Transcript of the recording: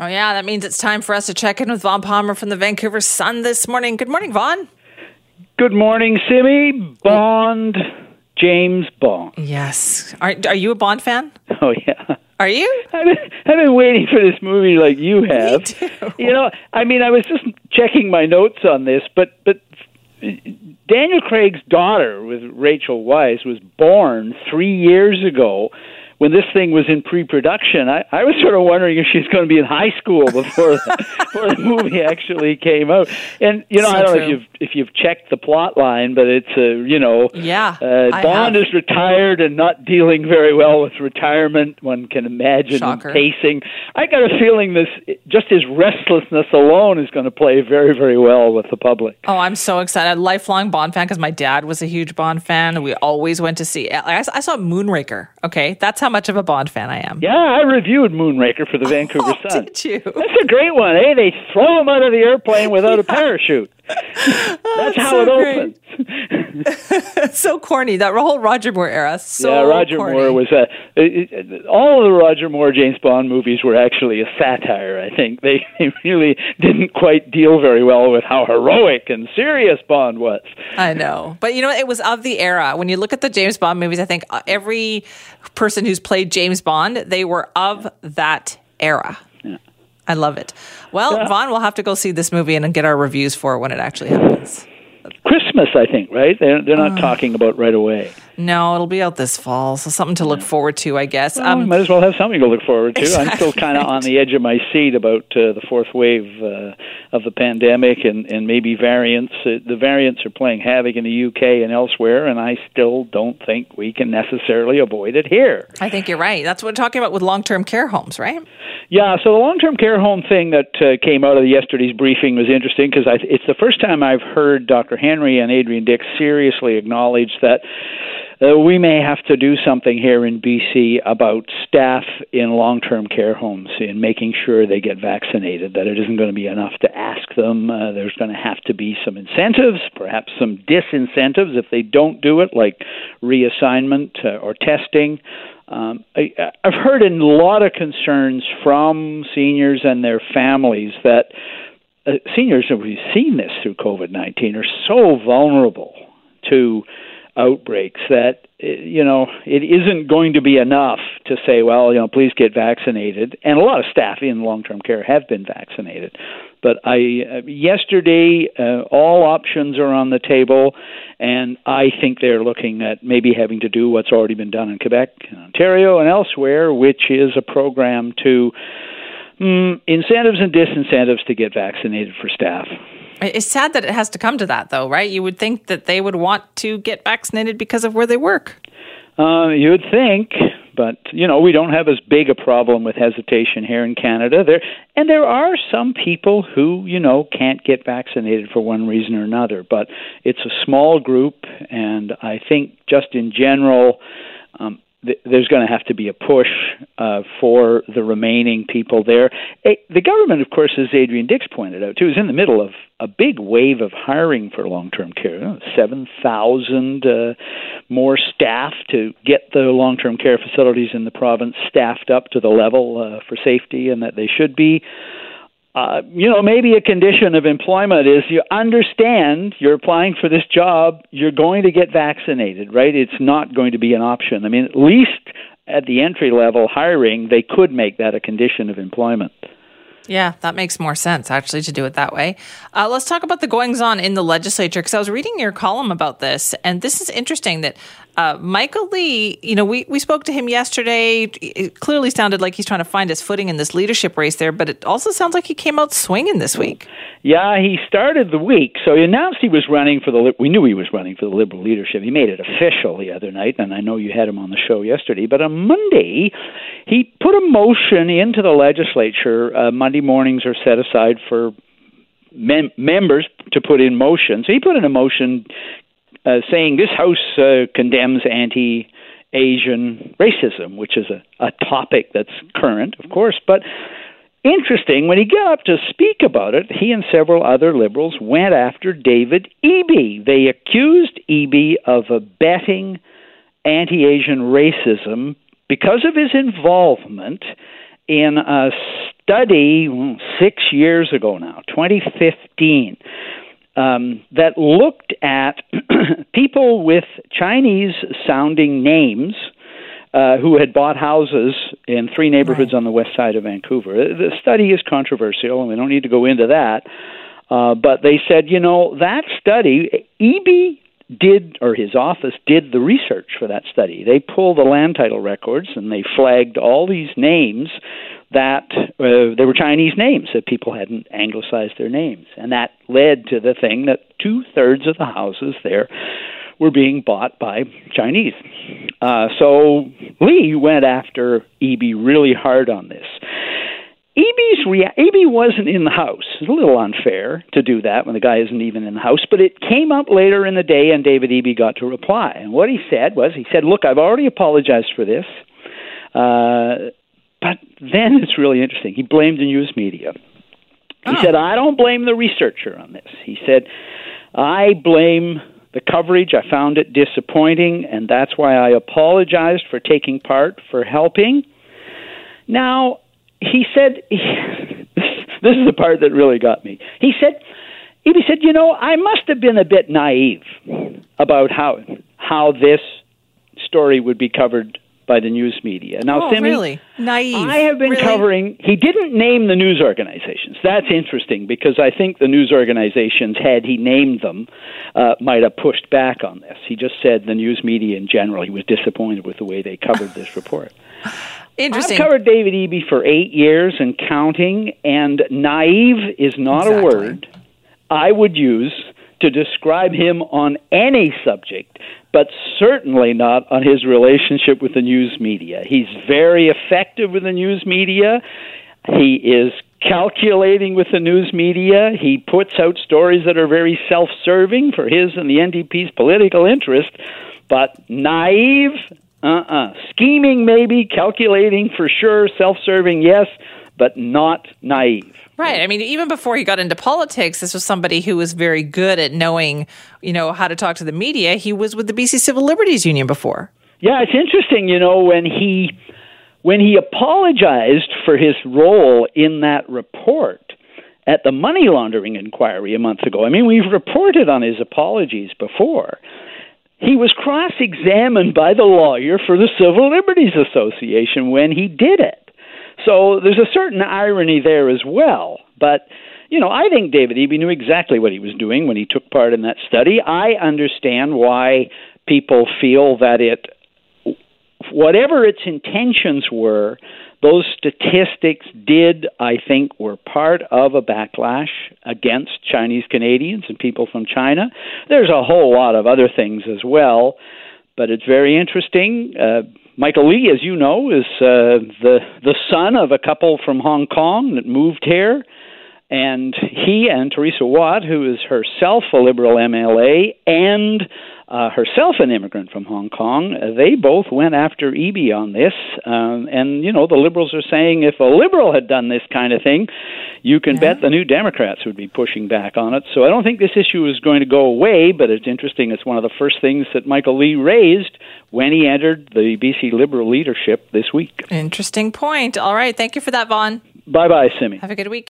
Oh, yeah, that means it's time for us to check in with Vaughn Palmer from the Vancouver Sun this morning. Good morning, Vaughn. Good morning, Simi. Bond, James Bond. Yes. Are, are you a Bond fan? Oh, yeah. Are you? I've been, I've been waiting for this movie like you have. You know, I mean, I was just checking my notes on this, but but Daniel Craig's daughter with Rachel Weisz was born three years ago. When this thing was in pre-production, I, I was sort of wondering if she's going to be in high school before the, before the movie actually came out. And you know, So I don't know if you've if you've checked the plot line, but it's uh, you know, Yeah, uh, Bond is retired and not dealing very well with retirement. One can imagine Shocker. pacing. I got a feeling this just his restlessness alone is going to play very, very well with the public. Oh, I'm so excited. Lifelong Bond fan because my dad was a huge Bond fan. We always went to see. I, I saw Moonraker. Okay, that's how much of a Bond fan I am. Yeah, I reviewed Moonraker for the Vancouver Oh, Sun. did you? That's a great one, eh? They throw him out of the airplane without a parachute. That's how so it great. opens. so corny. That whole Roger Moore era. So yeah, Roger corny. Moore was a. it- it- All of the Roger Moore James Bond movies were actually a satire. I think they, they really didn't quite deal very well with how heroic and serious Bond was. I know. But you know, it was of the era. When you look at the James Bond movies, I think uh, every person who's played James Bond, they were of that era. I love it. Well, Yeah. Vaughn, we'll have to go see this movie and get our reviews for it when it actually happens. Christmas, I think, right? They're they're not uh. talking about right away. No, it'll be out this fall, so something to look forward to, I guess. Well, we Um, might as well have something to look forward to. I'm still kind of on the edge of my seat about uh, the fourth wave uh, of the pandemic and, and maybe variants. Uh, the variants are playing havoc in the UK and elsewhere, and I still don't think we can necessarily avoid it here. I think you're right. That's what we're talking about with long-term care homes, right? Yeah, so the long-term care home thing that uh, came out of yesterday's briefing was interesting because it's the first time I've heard Dr. Henry and Adrian Dix seriously acknowledge that uh, we may have to do something here in BC about staff in long-term care homes in making sure they get vaccinated. That it isn't going to be enough to ask them. Uh, there's going to have to be some incentives, perhaps some disincentives if they don't do it, like reassignment uh, or testing. Um, I, I've heard a lot of concerns from seniors and their families that uh, seniors, and we've seen this through COVID 19, are so vulnerable to outbreaks that you know it isn't going to be enough to say well you know please get vaccinated. And a lot of staff in long-term care have been vaccinated. But i uh, yesterday uh, all options are on the table. And i think they're looking at maybe having to do what's already been done in quebec and ontario and elsewhere which is a program to mm, incentives and disincentives to get vaccinated for staff It's sad that it has to come to that, though, right? You would think that they would want to get vaccinated because of where they work. Uh, you would think, but you know we don't have as big a problem with hesitation here in Canada. There and there are some people who you know can't get vaccinated for one reason or another, but it's a small group, and I think just in general. Um, th- there's going to have to be a push uh, for the remaining people there. The government, of course, as Adrian Dix pointed out, too, is in the middle of a big wave of hiring for long-term care. Seven thousand uh, more staff to get the long-term care facilities in the province staffed up to the level uh, for safety and that they should be. Uh, you know, maybe a condition of employment is you understand you're applying for this job, you're going to get vaccinated, right? It's not going to be an option. I mean, at least at the entry level hiring, they could make that a condition of employment. Yeah, that makes more sense actually to do it that way. Uh, let's talk about the goings on in the legislature because I was reading your column about this, and this is interesting that uh, Michael Lee, you know, we, we spoke to him yesterday. It clearly sounded like he's trying to find his footing in this leadership race there, but it also sounds like he came out swinging this week. Yeah, he started the week. So he announced he was running for the. We knew he was running for the Liberal leadership. He made it official the other night, and I know you had him on the show yesterday. But on Monday, he put a motion into the legislature. Uh, Monday mornings are set aside for mem- members to put in motion. So he put in a motion uh, saying this House uh, condemns anti. Asian racism, which is a, a topic that's current, of course, but Interesting, when he got up to speak about it, he and several other liberals went after David Eby. They accused Eby of abetting anti Asian racism because of his involvement in a study six years ago now, 2015, um, that looked at people with Chinese sounding names. Uh, who had bought houses in three neighborhoods right. on the west side of Vancouver. The study is controversial, and we don't need to go into that. Uh, but they said, you know, that study, Eby did, or his office did the research for that study. They pulled the land title records and they flagged all these names that uh, they were Chinese names that people hadn't anglicized their names, and that led to the thing that two thirds of the houses there were being bought by Chinese. Uh, so Lee went after Eby really hard on this. Eby's rea- Eby wasn't in the house. It's a little unfair to do that when the guy isn't even in the house, but it came up later in the day, and David Eby got to reply. And what he said was, he said, "Look, I've already apologized for this." Uh, but then it's really interesting. He blamed the news media. He oh. said, I don't blame the researcher on this. He said, I blame the coverage. I found it disappointing, and that's why I apologized for taking part, for helping. Now, he said, this is the part that really got me. He said, he said, you know, I must have been a bit naive about how how this story would be covered by the news media. Now, oh, Simi, really? Naive. I have been really? covering. He didn't name the news organizations. That's interesting because I think the news organizations, had he named them, uh, might have pushed back on this. He just said the news media in general. He was disappointed with the way they covered this report. Interesting. I've covered David Eby for eight years and counting, and naive is not exactly. a word I would use to describe him on any subject but certainly not on his relationship with the news media. He's very effective with the news media. He is calculating with the news media. He puts out stories that are very self serving for his and the NDP's political interest, but naive, uh uh-uh. uh. Scheming, maybe, calculating for sure, self serving, yes, but not naive. Right. I mean, even before he got into politics, this was somebody who was very good at knowing, you know, how to talk to the media. He was with the BC Civil Liberties Union before. Yeah, it's interesting, you know, when he when he apologized for his role in that report at the money laundering inquiry a month ago. I mean, we've reported on his apologies before. He was cross examined by the lawyer for the Civil Liberties Association when he did it. So there's a certain irony there as well. But, you know, I think David Eby knew exactly what he was doing when he took part in that study. I understand why people feel that it, whatever its intentions were, those statistics did, I think, were part of a backlash against Chinese Canadians and people from China. There's a whole lot of other things as well, but it's very interesting. Uh, Michael Lee, as you know, is uh, the the son of a couple from Hong Kong that moved here, and he and Teresa Wat, who is herself a Liberal MLA and uh, herself an immigrant from Hong Kong, they both went after Eby on this. Um, and, you know, the Liberals are saying if a Liberal had done this kind of thing, you can yeah. bet the New Democrats would be pushing back on it. So I don't think this issue is going to go away, but it's interesting. It's one of the first things that Michael Lee raised when he entered the BC Liberal leadership this week. Interesting point. All right. Thank you for that, Vaughn. Bye bye, Simi. Have a good week.